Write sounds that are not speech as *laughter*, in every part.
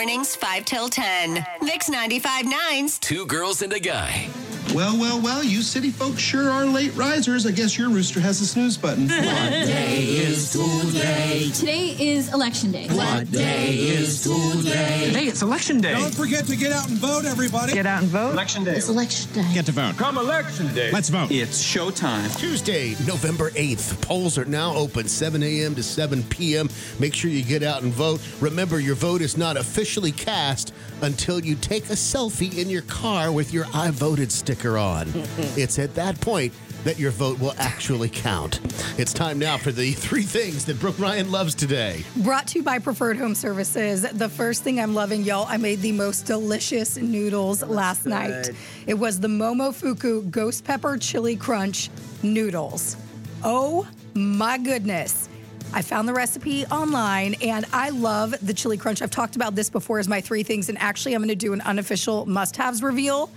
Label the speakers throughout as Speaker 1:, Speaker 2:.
Speaker 1: Mornings 5 till 10. Mix 95.9's
Speaker 2: Two girls and a guy.
Speaker 3: Well, well, well, you city folks sure are late risers. I guess your rooster has a snooze button.
Speaker 4: what day is Today Today is election day.
Speaker 5: What day is Today it's election day.
Speaker 6: Don't forget to get out and vote, everybody.
Speaker 5: Get out and vote.
Speaker 6: Election day.
Speaker 4: It's election day.
Speaker 5: Get to vote.
Speaker 6: Come election day.
Speaker 5: Let's vote.
Speaker 6: It's showtime.
Speaker 7: Tuesday, November 8th. Polls are now open 7 a.m. to 7 p.m. Make sure you get out and vote. Remember, your vote is not officially cast until you take a selfie in your car with your I voted sticker on. *laughs* it's at that point that your vote will actually count. It's time now for the three things that Brooke Ryan loves today.
Speaker 8: Brought to you by Preferred Home Services. The first thing I'm loving, y'all, I made the most delicious noodles last night. It was the Momofuku Ghost Pepper Chili Crunch noodles. Oh my goodness. I found the recipe online and I love the chili crunch. I've talked about this before as my three things, and actually, I'm going to do an unofficial must haves reveal.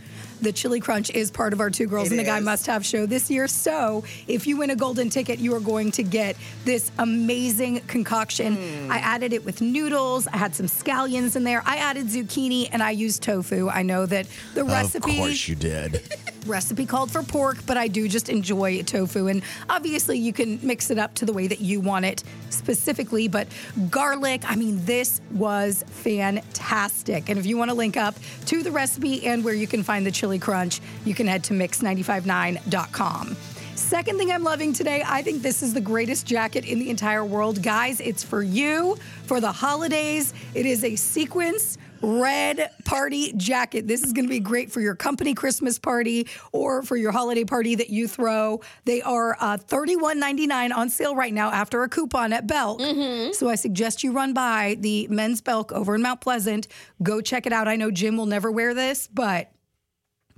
Speaker 8: The chili crunch is part of our Two Girls and a Guy must have show this year. So if you win a golden ticket, you are going to get this amazing concoction. Hmm. I added it with noodles, I had some scallions in there, I added zucchini, and I used tofu. I know that the recipe
Speaker 7: Of course you did. *laughs*
Speaker 8: recipe called for pork, but I do just enjoy tofu. And obviously, you can mix it up to the way that you want it specifically. But garlic, I mean, this was fantastic. And if you want to link up to the recipe and where you can find the chili crunch, you can head to mix959.com. Second thing I'm loving today, I think this is the greatest jacket in the entire world. Guys, it's for you for the holidays. It is a sequence red party jacket. This is going to be great for your company Christmas party or for your holiday party that you throw. They are uh, $31.99 on sale right now after a coupon at Belk. So I suggest you run by the men's Belk over in Mount Pleasant. Go check it out. I know Jim will never wear this, but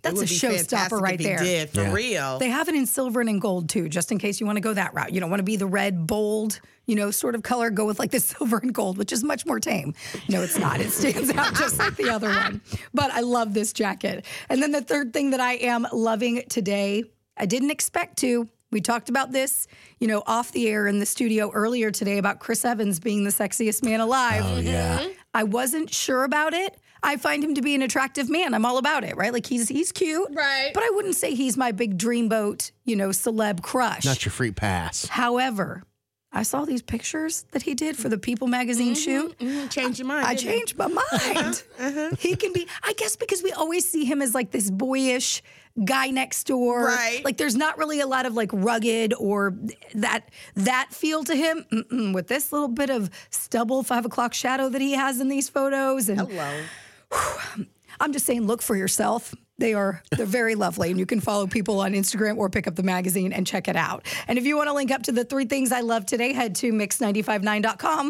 Speaker 8: that's a
Speaker 9: would be fantastic
Speaker 8: showstopper right
Speaker 9: if
Speaker 8: there.
Speaker 9: Did, for
Speaker 7: Yeah.
Speaker 9: real.
Speaker 8: They have it in silver and in gold too, just in case you want to go that route. You don't want to be the red, bold, you know, sort of color. Go with like the *laughs* silver and gold, which is much more tame. No, it's not. It stands out *laughs* just like the other one. But I love this jacket. And then the third thing that I am loving today, I didn't expect to. We talked about this, you know, off the air in the studio earlier today about Chris Evans being the sexiest man alive.
Speaker 7: Oh, yeah. Mm-hmm.
Speaker 8: I wasn't sure about it. I find him to be an attractive man. I'm all about it, right? Like he's he's cute,
Speaker 9: Right.
Speaker 8: But I wouldn't say he's my big dreamboat, you know, celeb crush.
Speaker 7: Not your free pass.
Speaker 8: However, I saw these pictures that he did for the People magazine mm-hmm, shoot.
Speaker 9: Mhm, Change your mind.
Speaker 8: I
Speaker 9: didn't
Speaker 8: changed my uh-huh, mind. Uh-huh. He can be, I guess, because we always see him as like this boyish guy next door.
Speaker 9: Right.
Speaker 8: Like there's not really a lot of like rugged or that that feel to him. Mm-mm. With this little bit of stubble five o'clock shadow that he has in these photos, and
Speaker 9: Hello. *sighs*
Speaker 8: I'm just saying, look for yourself. They are they're very lovely, and you can follow people on Instagram or pick up the magazine and check it out. And if you want to link up to the three things I love today, head to mix959.com.